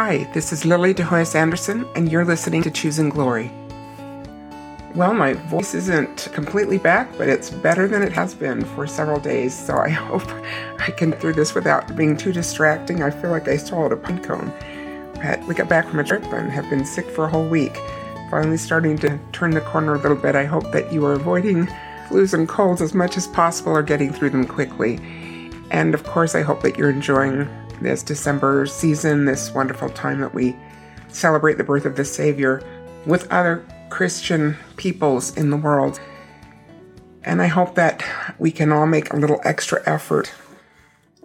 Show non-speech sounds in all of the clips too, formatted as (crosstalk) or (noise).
Hi, this is Lily De Hoyos Anderson, and you're listening to Choosing Glory. Well, my voice isn't completely back, but it's better than it has been for several days, so I (laughs) hope I can through this without being too distracting. I feel like I swallowed a pine cone. But we got back from a trip and have been sick for a whole week. Finally starting to turn the corner a little bit. I hope that you are avoiding flus and colds as much as possible or getting through them quickly. And of course, I hope that you're enjoying this December season, this wonderful time that we celebrate the birth of the Savior with other Christian peoples in the world. And I hope that we can all make a little extra effort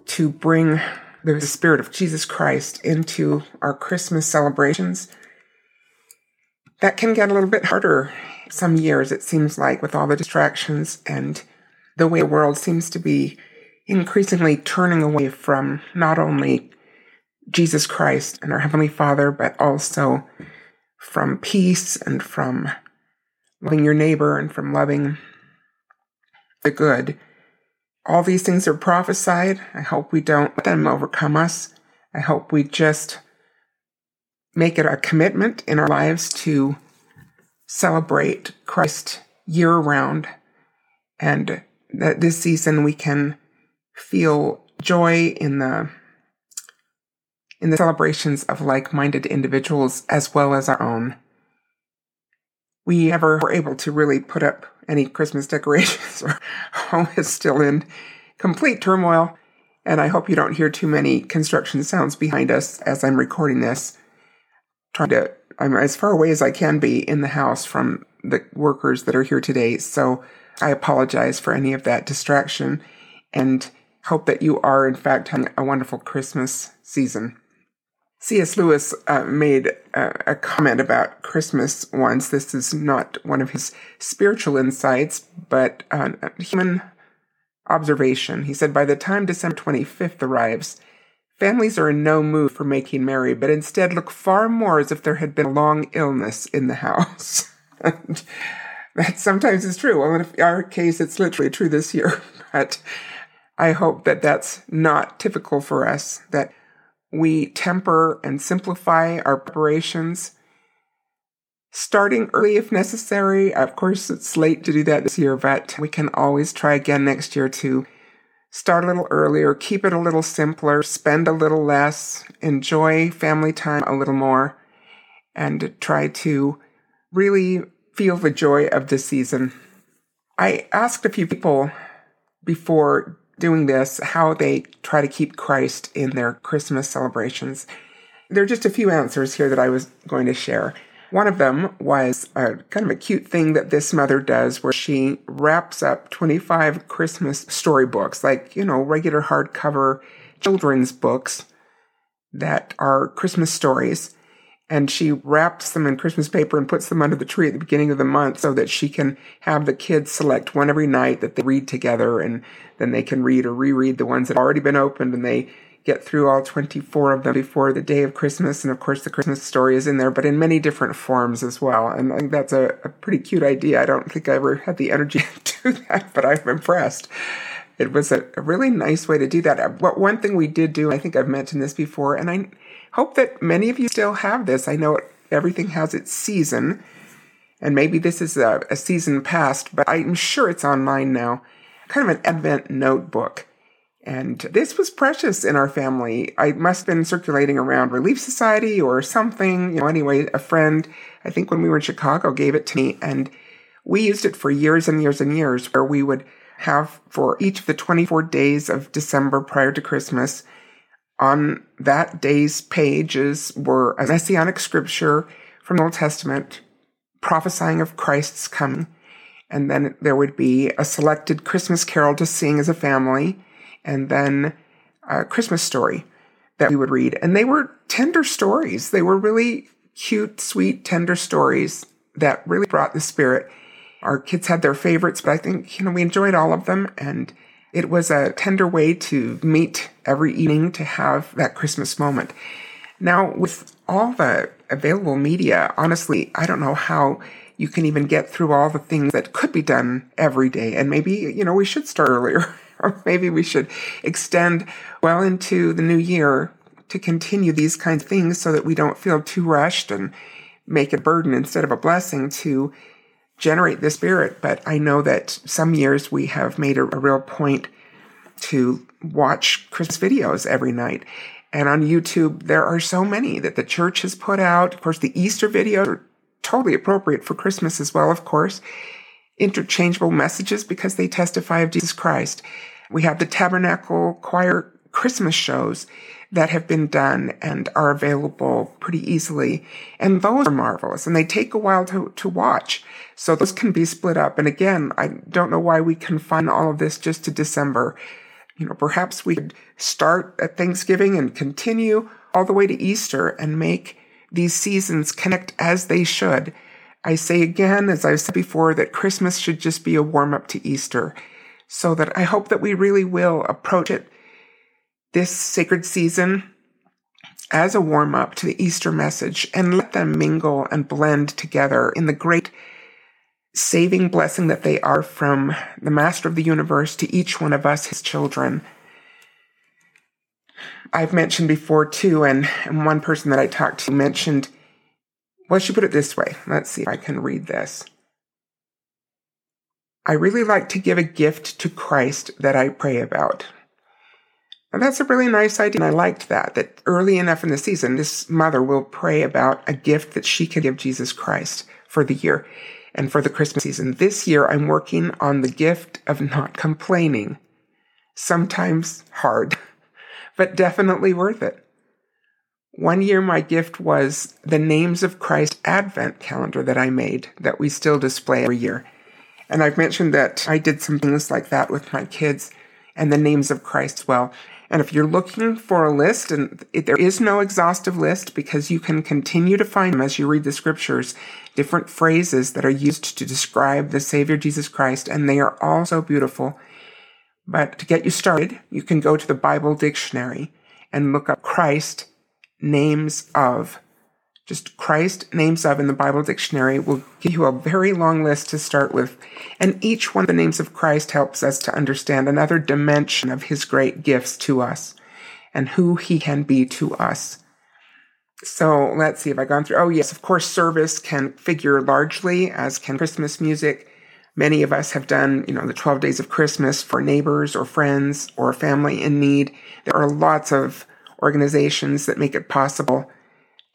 to bring the Spirit of Jesus Christ into our Christmas celebrations. That can get a little bit harder some years, it seems like, with all the distractions and the way the world seems to be increasingly turning away from not only Jesus Christ and our Heavenly Father, but also from peace and from loving your neighbor and from loving the good. All these things are prophesied. I hope we don't let them overcome us. I hope we just make it a commitment in our lives to celebrate Christ year round and that this season we can feel joy in the in the celebrations of like-minded individuals as well as our own. We never were able to really put up any Christmas decorations. (laughs) Our home is still in complete turmoil, and I hope you don't hear too many construction sounds behind us as I'm recording this. Trying to, I'm as far away as I can be in the house from the workers that are here today, so I apologize for any of that distraction and hope that you are, in fact, having a wonderful Christmas season. C.S. Lewis uh, made a, a, comment about Christmas once. This is not one of his spiritual insights, but uh, a human observation. He said, By the time December 25th arrives, families are in no mood for making merry, but instead look far more as if there had been a long illness in the house. (laughs) that sometimes is true. Well, in our case, it's literally true this year, (laughs) but I hope that that's not typical for us, that we temper and simplify our preparations, starting early if necessary. Of course, it's late to do that this year, but we can always try again next year to start a little earlier, keep it a little simpler, spend a little less, enjoy family time a little more, and try to really feel the joy of the season. I asked a few people before doing this, how they try to keep Christ in their Christmas celebrations. There are just a few answers here that I was going to share. One of them was a kind of a cute thing that this mother does where she wraps up 25 Christmas storybooks, like, you know, regular hardcover children's books that are Christmas stories and she wraps them in Christmas paper and puts them under the tree at the beginning of the month so that she can have the kids select one every night that they read together and then they can read or reread the ones that have already been opened and they get through all 24 of them before the day of Christmas. And of course, the Christmas story is in there, but in many different forms as well. And I think that's a, a pretty cute idea. I don't think I ever had the energy (laughs) to do that, but I'm impressed. It was a, a really nice way to do that. What one thing we did do, I think I've mentioned this before, and I hope that many of you still have this. I know everything has its season, and maybe this is a, a season past, but I'm sure it's online now. Kind of an Advent notebook. And this was precious in our family. I must have been circulating around Relief Society or something. You know, anyway, a friend, I think when we were in Chicago, gave it to me. And we used it for years and years and years, where we would have for each of the 24 days of December prior to Christmas, on that day's pages were a messianic scripture from the Old Testament prophesying of Christ's coming. And then there would be a selected Christmas carol to sing as a family, and then a Christmas story that we would read. And they were tender stories. They were really cute, sweet, tender stories that really brought the spirit. Our kids had their favorites, but I think, you know, we enjoyed all of them. And it was a tender way to meet every evening to have that Christmas moment. Now, with all the available media, honestly, I don't know how you can even get through all the things that could be done every day. And maybe, you know, we should start earlier, (laughs) or maybe we should extend well into the new year to continue these kinds of things so that we don't feel too rushed and make a burden instead of a blessing to generate the spirit. But I know that some years we have made a, a real point to watch Christmas videos every night. And on YouTube, there are so many that the church has put out. Of course, the Easter videos are totally appropriate for Christmas as well, of course. Interchangeable messages because they testify of Jesus Christ. We have the Tabernacle Choir Christmas shows that have been done and are available pretty easily. And those are marvelous and they take a while to, to watch. So those can be split up. And again, I don't know why we confine all of this just to December. You know, perhaps we could start at Thanksgiving and continue all the way to Easter and make these seasons connect as they should. I say again, as I've said before, that Christmas should just be a warm up to Easter. So that I hope that we really will approach it this sacred season as a warm up to the Easter message and let them mingle and blend together in the great saving blessing that they are from the Master of the universe to each one of us, his children. I've mentioned before too, and, and one person that I talked to mentioned, well, she put it this way. Let's see if I can read this. I really like to give a gift to Christ that I pray about. And that's a really nice idea. And I liked that, that early enough in the season, this mother will pray about a gift that she can give Jesus Christ for the year and for the Christmas season. This year, I'm working on the gift of not complaining. Sometimes hard, (laughs) but definitely worth it. One year, my gift was the Names of Christ Advent calendar that I made that we still display every year. And I've mentioned that I did some things like that with my kids and the names of Christ well. And if you're looking for a list, and there is no exhaustive list because you can continue to find them as you read the scriptures, different phrases that are used to describe the Savior Jesus Christ, and they are all so beautiful. But to get you started, you can go to the Bible dictionary and look up Christ names of just Christ, names of in the Bible dictionary will give you a very long list to start with. And each one of the names of Christ helps us to understand another dimension of his great gifts to us and who he can be to us. So let's see if I've gone through. Oh, yes, of course, service can figure largely, as can Christmas music. Many of us have done, you know, the 12 days of Christmas for neighbors or friends or family in need. There are lots of organizations that make it possible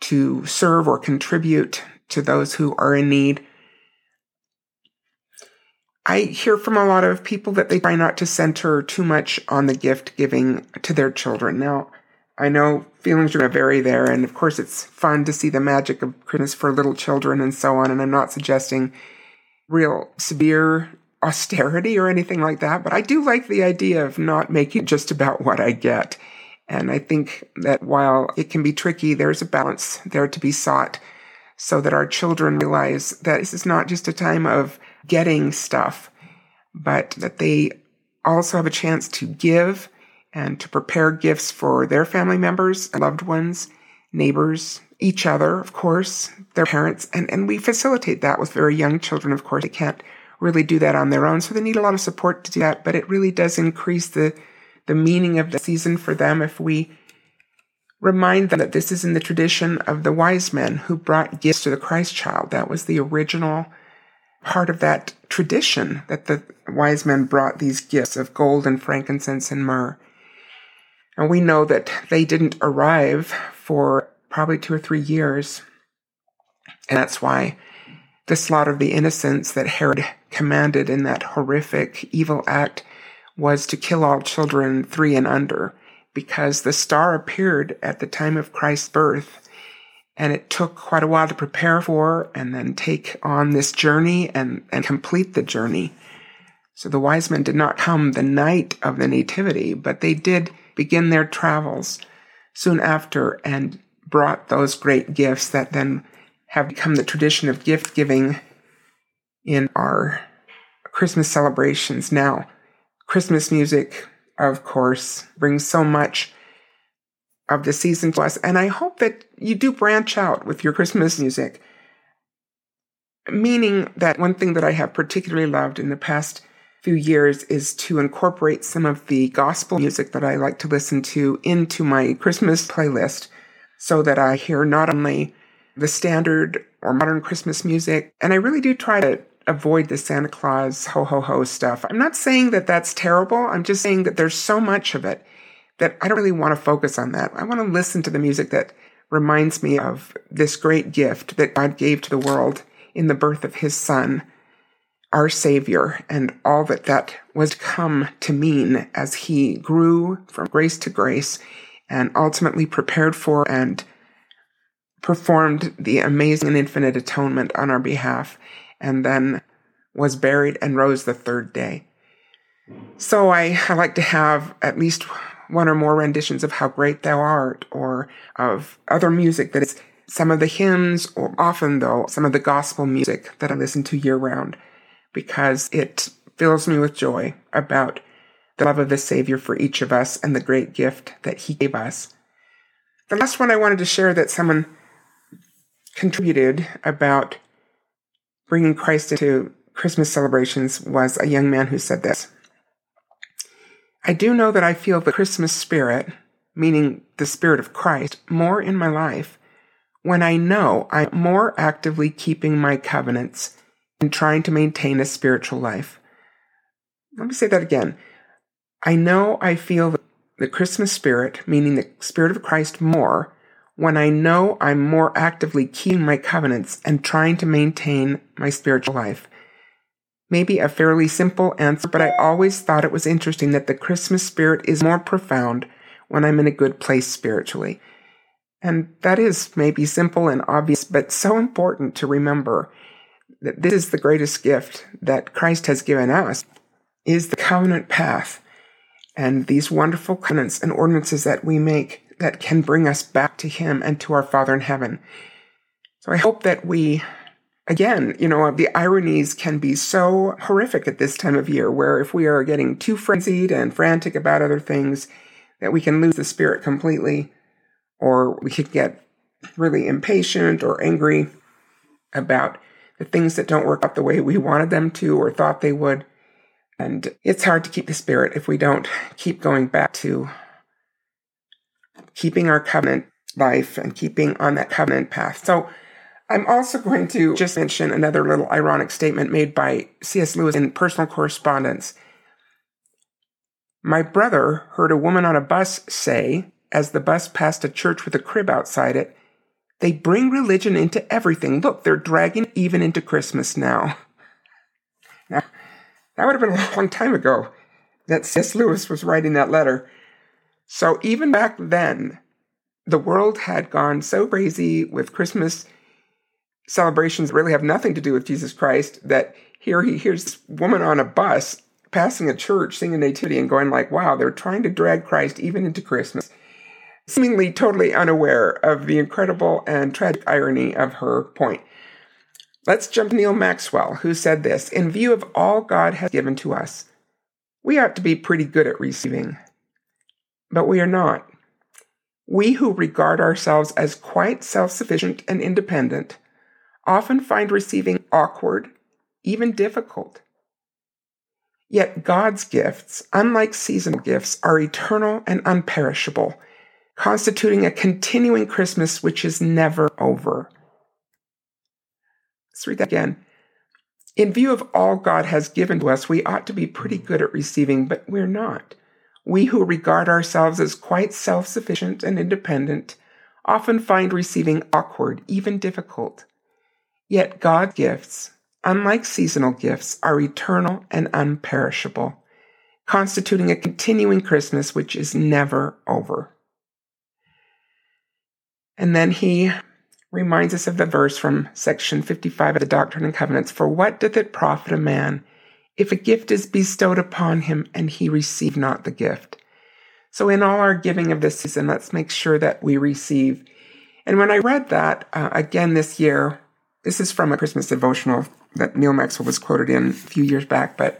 to serve or contribute to those who are in need. I hear from a lot of people that they try not to center too much on the gift giving to their children. Now, I know feelings are going to vary there, and of course, it's fun to see the magic of Christmas for little children and so on. And I'm not suggesting real severe austerity or anything like that, but I do like the idea of not making just about what I get and I think that while it can be tricky, there's a balance there to be sought so that our children realize that this is not just a time of getting stuff, but that they also have a chance to give and to prepare gifts for their family members, loved ones, neighbors, each other, of course, their parents. And, and we facilitate that with very young children, of course. They can't really do that on their own. So they need a lot of support to do that, but it really does increase the the meaning of the season for them if we remind them that this is in the tradition of the wise men who brought gifts to the Christ child. That was the original part of that tradition that the wise men brought these gifts of gold and frankincense and myrrh. And we know that they didn't arrive for probably two or three years. And that's why the slaughter of the innocents that Herod commanded in that horrific evil act was to kill all children three and under because the star appeared at the time of Christ's birth and it took quite a while to prepare for and then take on this journey and, and complete the journey. So the wise men did not come the night of the nativity, but they did begin their travels soon after and brought those great gifts that then have become the tradition of gift giving in our Christmas celebrations now. Christmas music, of course, brings so much of the season to us. And I hope that you do branch out with your Christmas music. Meaning that one thing that I have particularly loved in the past few years is to incorporate some of the gospel music that I like to listen to into my Christmas playlist so that I hear not only the standard or modern Christmas music, and I really do try to avoid the Santa Claus ho ho ho stuff. I'm not saying that that's terrible. I'm just saying that there's so much of it that I don't really want to focus on that. I want to listen to the music that reminds me of this great gift that God gave to the world in the birth of his son, our Savior, and all that that was to come to mean as he grew from grace to grace and ultimately prepared for and performed the amazing and infinite atonement on our behalf, and then was buried and rose the third day. So I, I like to have at least one or more renditions of How Great Thou Art or of other music that is some of the hymns or often though some of the gospel music that I listen to year round because it fills me with joy about the love of the Savior for each of us and the great gift that He gave us. The last one I wanted to share that someone contributed about bringing Christ into Christmas celebrations was a young man who said this. I do know that I feel the Christmas spirit, meaning the spirit of Christ, more in my life when I know I'm more actively keeping my covenants and trying to maintain a spiritual life. Let me say that again. I know I feel the Christmas spirit, meaning the spirit of Christ, more when I know I'm more actively keeping my covenants and trying to maintain my spiritual life. Maybe a fairly simple answer, but I always thought it was interesting that the Christmas spirit is more profound when I'm in a good place spiritually. And that is maybe simple and obvious, but so important to remember that this is the greatest gift that Christ has given us is the covenant path and these wonderful covenants and ordinances that we make that can bring us back to him and to our Father in heaven. So I hope that we again, you know, the ironies can be so horrific at this time of year where if we are getting too frenzied and frantic about other things, that we can lose the spirit completely, or we could get really impatient or angry about the things that don't work out the way we wanted them to or thought they would. And it's hard to keep the spirit if we don't keep going back to keeping our covenant life and keeping on that covenant path. So I'm also going to just mention another little ironic statement made by C.S. Lewis in personal correspondence. My brother heard a woman on a bus say, as the bus passed a church with a crib outside it, they bring religion into everything. Look, they're dragging even into Christmas now. Now, that would have been a long time ago that C.S. Lewis was writing that letter. So even back then, the world had gone so crazy with Christmas celebrations really have nothing to do with Jesus Christ that here he hears this woman on a bus passing a church singing nativity and going like, wow, they're trying to drag Christ even into Christmas. Seemingly totally unaware of the incredible and tragic irony of her point. Let's jump to Neal Maxwell, who said this In view of all God has given to us, we ought to be pretty good at receiving. But we are not. We who regard ourselves as quite self sufficient and independent often find receiving awkward, even difficult. Yet God's gifts, unlike seasonal gifts, are eternal and unperishable, constituting a continuing Christmas which is never over. Let's read that again. In view of all God has given to us, we ought to be pretty good at receiving, but we're not. We who regard ourselves as quite self sufficient and independent often find receiving awkward, even difficult. Yet God's gifts, unlike seasonal gifts, are eternal and unperishable, constituting a continuing Christmas which is never over. And then he reminds us of the verse from section 55 of the Doctrine and Covenants For what doth it profit a man if a gift is bestowed upon him and he receive not the gift? So, in all our giving of this season, let's make sure that we receive. And when I read that uh, again this year, this is from a Christmas devotional that Neal Maxwell was quoted in a few years back, but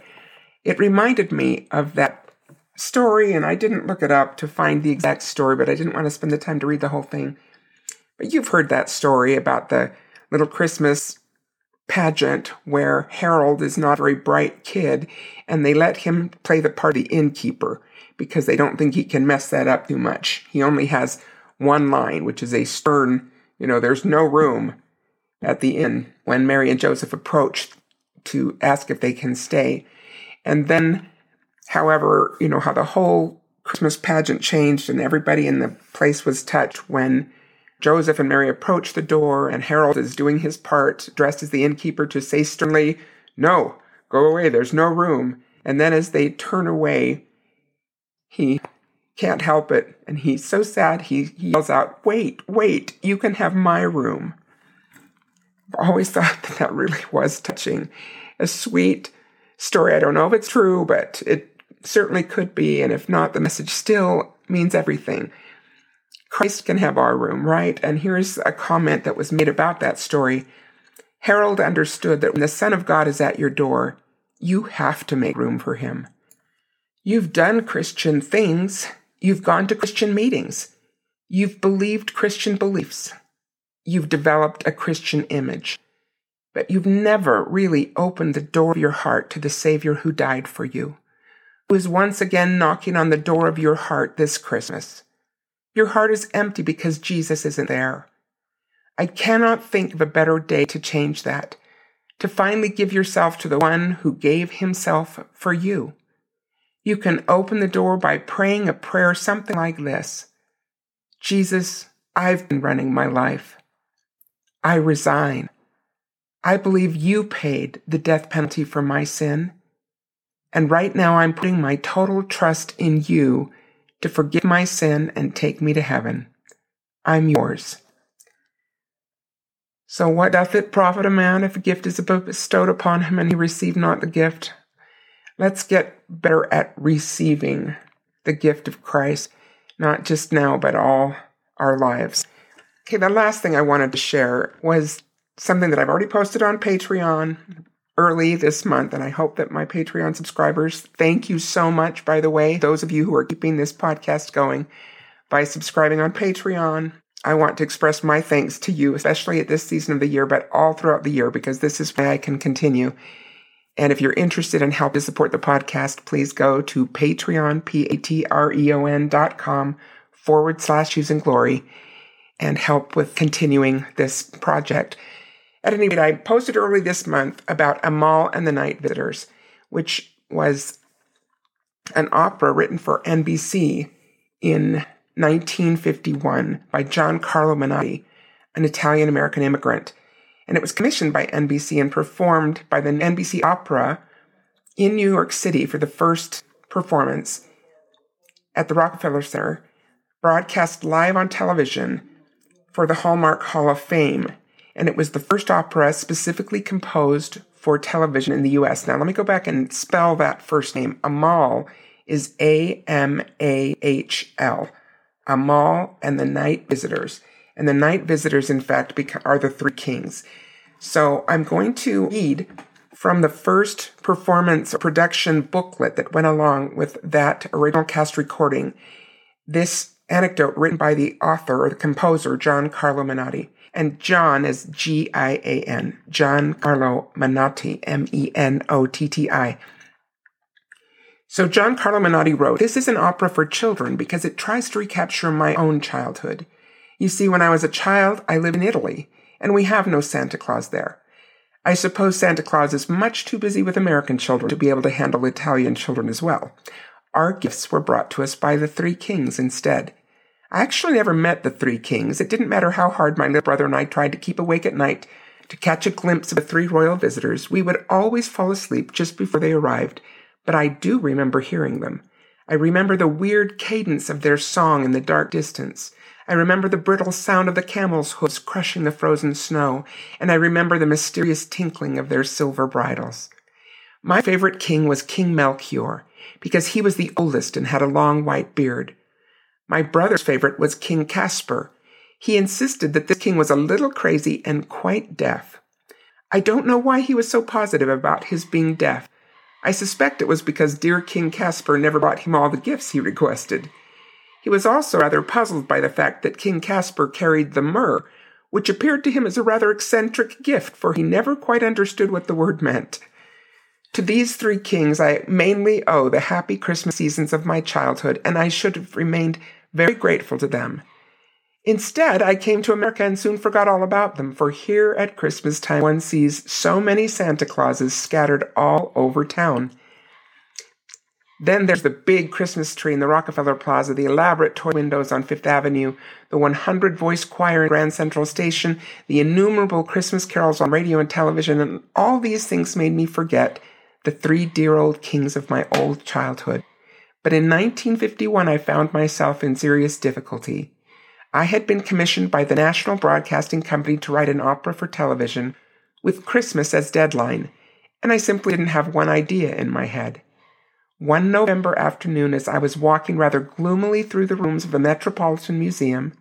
it reminded me of that story, and I didn't look it up to find the exact story, but I didn't want to spend the time to read the whole thing. But you've heard that story about the little Christmas pageant where Harold is not a very bright kid and they let him play the part of the innkeeper because they don't think he can mess that up too much. He only has one line, which is a stern, you know, there's no room at the inn when Mary and Joseph approach to ask if they can stay. And then, however, you know, how the whole Christmas pageant changed and everybody in the place was touched when Joseph and Mary approach the door and Harold is doing his part, dressed as the innkeeper, to say sternly, No, go away, there's no room. And then as they turn away, he can't help it. And he's so sad, he, he yells out, Wait, wait, you can have my room. I've always (laughs) thought that that really was touching. A sweet story. I don't know if it's true, but it certainly could be. And if not, the message still means everything. Christ can have our room, right? And here's a comment that was made about that story. Harold understood that when the Son of God is at your door, you have to make room for him. You've done Christian things. You've gone to Christian meetings. You've believed Christian beliefs. You've developed a Christian image. But you've never really opened the door of your heart to the Savior who died for you, who is once again knocking on the door of your heart this Christmas. Your heart is empty because Jesus isn't there. I cannot think of a better day to change that, to finally give yourself to the one who gave himself for you. You can open the door by praying a prayer something like this Jesus, I've been running my life. I resign. I believe you paid the death penalty for my sin. And right now I'm putting my total trust in you to forgive my sin and take me to heaven. I'm yours. So what doth it profit a man if a gift is bestowed upon him and he receive not the gift? Let's get better at receiving the gift of Christ, not just now, but all our lives. Okay, the last thing I wanted to share was something that I've already posted on Patreon early this month, and I hope that my Patreon subscribers, thank you so much, by the way, those of you who are keeping this podcast going by subscribing on Patreon. I want to express my thanks to you, especially at this season of the year, but all throughout the year, because this is why I can continue and if you're interested in helping to support the podcast, please go to Patreon, P-A-T-R-E-O-N dot com forward slash choosing glory and help with continuing this project. At any rate, I posted early this month about Amahl and the Night Visitors, which was an opera written for NBC in 1951 by Gian Carlo Menotti, an Italian American immigrant and it was commissioned by NBC and performed by the NBC Opera in New York City for the first performance at the Rockefeller Center, broadcast live on television for the Hallmark Hall of Fame. And it was the first opera specifically composed for television in the US. Now, let me go back and spell that first name. Amahl is A M A H L. Amahl and the Night Visitors. And the night visitors, in fact, are the three kings. So I'm going to read from the first performance production booklet that went along with that original cast recording this anecdote written by the author or the composer, Gian Carlo Menotti. And Gian is G I A N, Gian Carlo Menotti, M E N O T T I. So Gian Carlo Menotti wrote, This is an opera for children because it tries to recapture my own childhood. You see, when I was a child, I lived in Italy, and we have no Santa Claus there. I suppose Santa Claus is much too busy with American children to be able to handle Italian children as well. Our gifts were brought to us by the three kings instead. I actually never met the three kings. It didn't matter how hard my little brother and I tried to keep awake at night to catch a glimpse of the three royal visitors. We would always fall asleep just before they arrived, but I do remember hearing them. I remember the weird cadence of their song in the dark distance. I remember the brittle sound of the camels' hoofs crushing the frozen snow, and I remember the mysterious tinkling of their silver bridles. My favorite king was King Melchior, because he was the oldest and had a long white beard. My brother's favorite was King Caspar. He insisted that this king was a little crazy and quite deaf. I don't know why he was so positive about his being deaf. I suspect it was because dear King Caspar never brought him all the gifts he requested. He was also rather puzzled by the fact that King Caspar carried the myrrh, which appeared to him as a rather eccentric gift, for he never quite understood what the word meant. To these three kings I mainly owe the happy Christmas seasons of my childhood, and I should have remained very grateful to them. Instead, I came to America and soon forgot all about them, for here at Christmas time one sees so many Santa Clauses scattered all over town. Then there's the big Christmas tree in the Rockefeller Plaza, the elaborate toy windows on Fifth Avenue, the 100 voice choir in Grand Central Station, the innumerable Christmas carols on radio and television, and all these things made me forget the three dear old kings of my old childhood. But in 1951, I found myself in serious difficulty. I had been commissioned by the National Broadcasting Company to write an opera for television, with Christmas as deadline, and I simply didn't have one idea in my head. One November afternoon, as I was walking rather gloomily through the rooms of the Metropolitan Museum,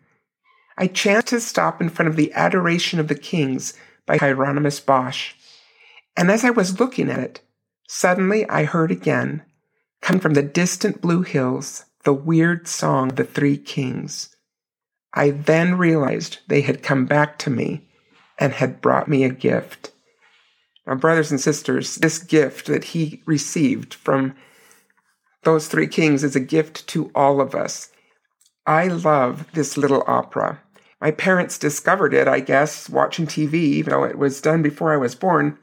I chanced to stop in front of the Adoration of the Kings by Hieronymus Bosch. And as I was looking at it, suddenly I heard again, coming from the distant blue hills, the weird song of the Three Kings. I then realized they had come back to me and had brought me a gift. Now, brothers and sisters, this gift that he received from those Three Kings is a gift to all of us. I love this little opera. My parents discovered it, I guess, watching TV, even though it was done before I was born.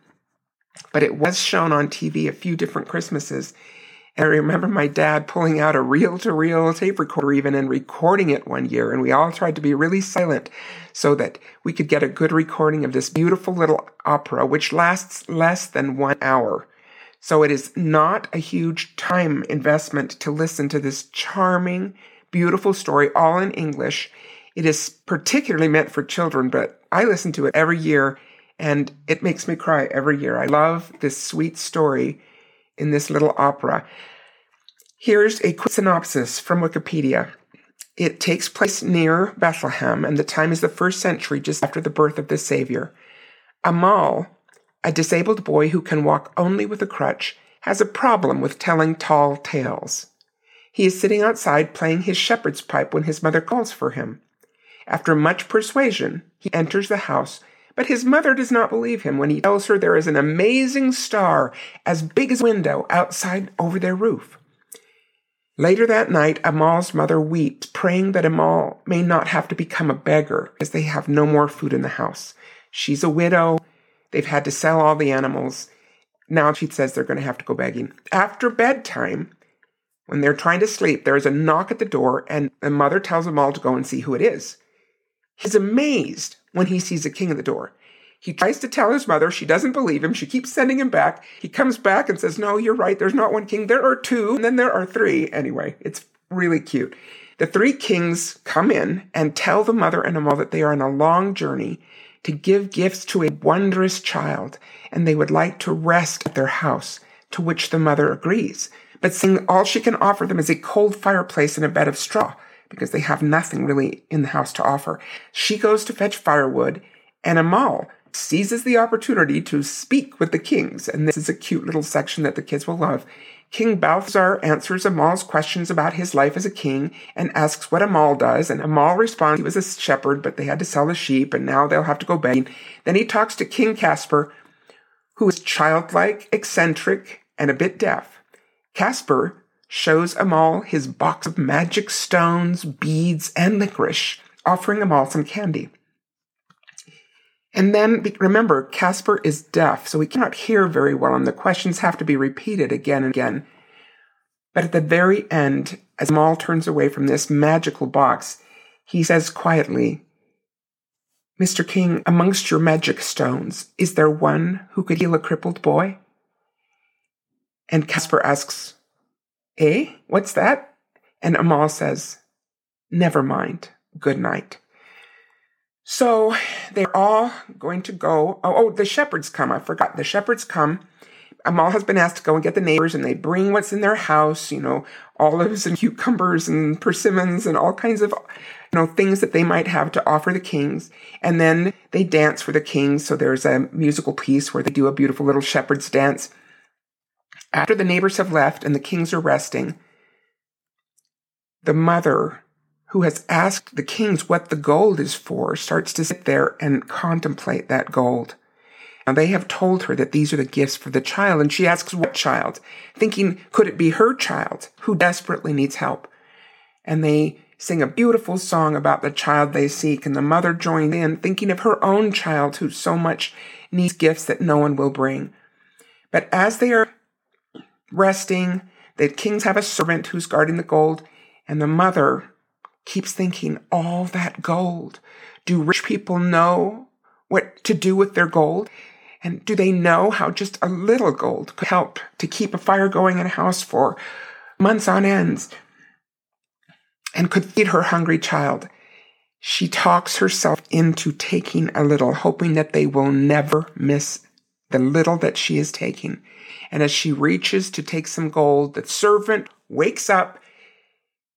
But it was shown on TV a few different Christmases. I remember my dad pulling out a reel to reel tape recorder, even and recording it one year. And we all tried to be really silent so that we could get a good recording of this beautiful little opera, which lasts less than one hour. So it is not a huge time investment to listen to this charming, beautiful story, all in English. It is particularly meant for children, but I listen to it every year and it makes me cry every year. I love this sweet story in this little opera. Here's a quick synopsis from Wikipedia. It takes place near Bethlehem, and the time is the first century, just after the birth of the Savior. Amahl, a disabled boy who can walk only with a crutch, has a problem with telling tall tales. He is sitting outside playing his shepherd's pipe when his mother calls for him. After much persuasion, he enters the house, but his mother does not believe him when he tells her there is an amazing star as big as a window outside over their roof. Later that night, Amahl's mother weeps, praying that Amahl may not have to become a beggar, as they have no more food in the house. She's a widow, They've had to sell all the animals. Now she says they're going to have to go begging. After bedtime, when they're trying to sleep, there is a knock at the door, and the mother tells Amahl to go and see who it is. He's amazed when he sees a king at the door. He tries to tell his mother. She doesn't believe him. She keeps sending him back. He comes back and says, No, you're right. There's not one king. There are two, and then there are three. Anyway, it's really cute. The three kings come in and tell the mother and Amahl that they are on a long journey to give gifts to a wondrous child, and they would like to rest at their house, to which the mother agrees, but saying all she can offer them is a cold fireplace and a bed of straw, because they have nothing really in the house to offer. She goes to fetch firewood, and Amahl seizes the opportunity to speak with the kings, and this is a cute little section that the kids will love. King Balthazar answers Amahl's questions about his life as a king and asks what Amahl does, and Amahl responds he was a shepherd, but they had to sell the sheep, and now they'll have to go begging. Then he talks to King Caspar, who is childlike, eccentric, and a bit deaf. Caspar shows Amahl his box of magic stones, beads, and licorice, offering Amahl some candy. And then remember, Caspar is deaf, so he cannot hear very well, and the questions have to be repeated again and again. But at the very end, as Amahl turns away from this magical box, he says quietly, Mr. King, amongst your magic stones, is there one who could heal a crippled boy? And Caspar asks, Eh? What's that? And Amahl says, Never mind. Good night. So they're all going to go. Oh, oh, the shepherds come. I forgot. The shepherds come. Amahl has been asked to go and get the neighbors, and they bring what's in their house, you know, olives and cucumbers and persimmons and all kinds of, you know, things that they might have to offer the kings. And then they dance for the kings. So there's a musical piece where they do a beautiful little shepherd's dance. After the neighbors have left and the kings are resting, the mother who has asked the kings what the gold is for, starts to sit there and contemplate that gold. And they have told her that these are the gifts for the child, and she asks what child, thinking, could it be her child who desperately needs help? And they sing a beautiful song about the child they seek, and the mother joins in, thinking of her own child who so much needs gifts that no one will bring. But as they are resting, the kings have a servant who's guarding the gold, and the mother keeps thinking, all that gold. Do rich people know what to do with their gold? And do they know how just a little gold could help to keep a fire going in a house for months on ends and could feed her hungry child? She talks herself into taking a little, hoping that they will never miss the little that she is taking. And as she reaches to take some gold, the servant wakes up,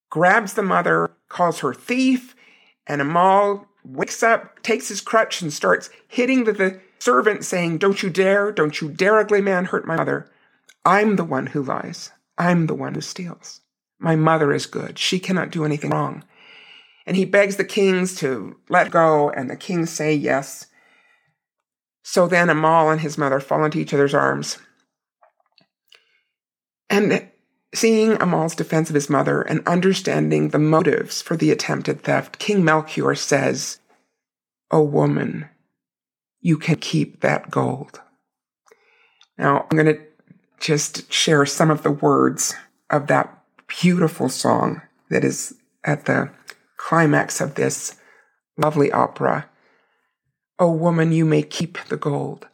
grabs the mother, calls her thief, and Amahl wakes up, takes his crutch, and starts hitting the, the servant, saying, Don't you dare, don't you dare, ugly man, hurt my mother. I'm the one who lies. I'm the one who steals. My mother is good. She cannot do anything wrong. And he begs the kings to let go, and the kings say yes. So then Amahl and his mother fall into each other's arms. And seeing Amahl's defense of his mother and understanding the motives for the attempted theft, King Melchior says, O woman, you can keep that gold. Now, I'm going to just share some of the words of that beautiful song that is at the climax of this lovely opera. O woman, you may keep the gold.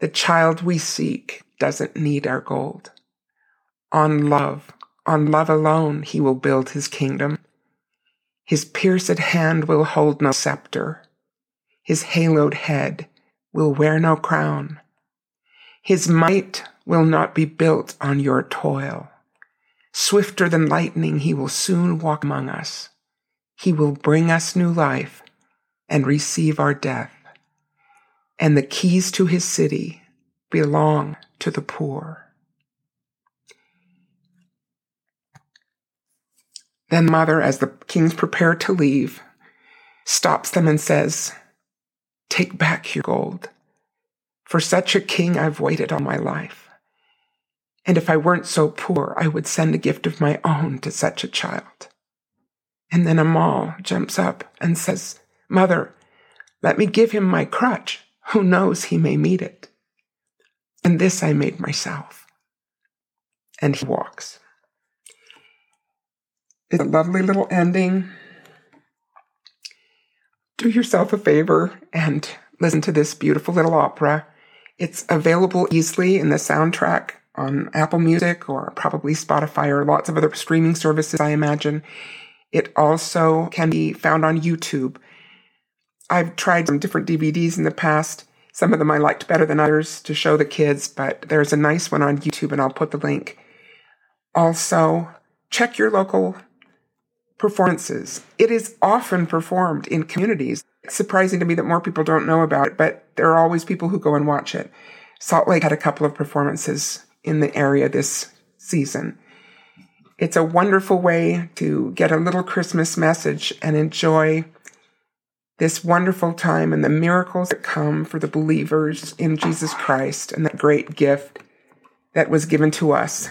The child we seek doesn't need our gold. On love, on love alone, he will build his kingdom. His pierced hand will hold no scepter. His haloed head will wear no crown. His might will not be built on your toil. Swifter than lightning, he will soon walk among us. He will bring us new life and receive our death. And the keys to his city belong to the poor. Then, Mother, as the kings prepare to leave, stops them and says, Take back your gold. For such a king I've waited all my life. And if I weren't so poor, I would send a gift of my own to such a child. And then Amahl jumps up and says, Mother, let me give him my crutch. Who knows he may need it. And this I made myself. And he walks. A lovely little ending do yourself a favor and listen to this beautiful little opera. It's available easily in the soundtrack on Apple Music or probably Spotify or lots of other streaming services, I imagine. It also can be found on YouTube. I've tried some different DVDs in the past. Some of them I liked better than others to show the kids, but there's a nice one on YouTube and I'll put the link. Also, check your local performances. It is often performed in communities. It's surprising to me that more people don't know about it, but there are always people who go and watch it. Salt Lake had a couple of performances in the area this season. It's a wonderful way to get a little Christmas message and enjoy this wonderful time and the miracles that come for the believers in Jesus Christ and that great gift that was given to us.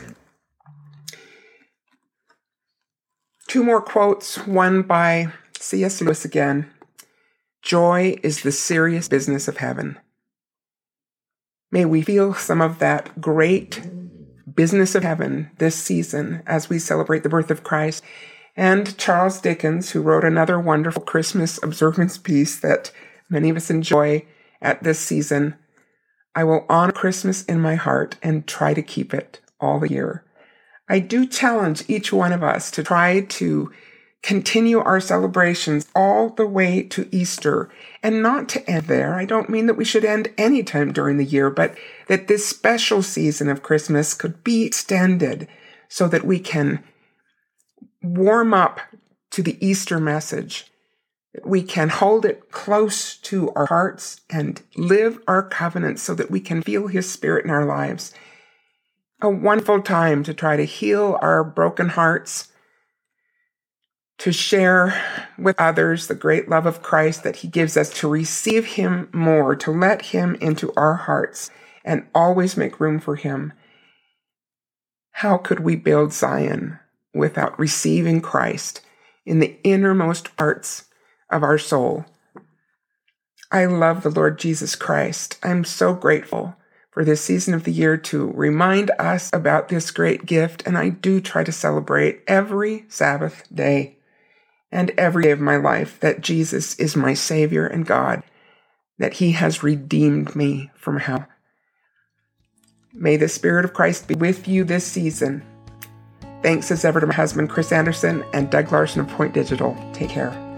Two more quotes, one by C.S. Lewis again. Joy is the serious business of heaven. May we feel some of that great business of heaven this season as we celebrate the birth of Christ. And Charles Dickens, who wrote another wonderful Christmas observance piece that many of us enjoy at this season. I will honor Christmas in my heart and try to keep it all the year. I do challenge each one of us to try to continue our celebrations all the way to Easter and not to end there. I don't mean that we should end any time during the year, but that this special season of Christmas could be extended so that we can warm up to the Easter message. We can hold it close to our hearts and live our covenant so that we can feel His Spirit in our lives a wonderful time to try to heal our broken hearts, to share with others the great love of Christ that He gives us, to receive Him more, to let Him into our hearts and always make room for Him. How could we build Zion without receiving Christ in the innermost parts of our soul? I love the Lord Jesus Christ. I'm so grateful for this season of the year to remind us about this great gift, and I do try to celebrate every Sabbath day and every day of my life that Jesus is my Savior and God, that He has redeemed me from hell. May the Spirit of Christ be with you this season. Thanks as ever to my husband, Chris Anderson, and Doug Larson of Point Digital. Take care.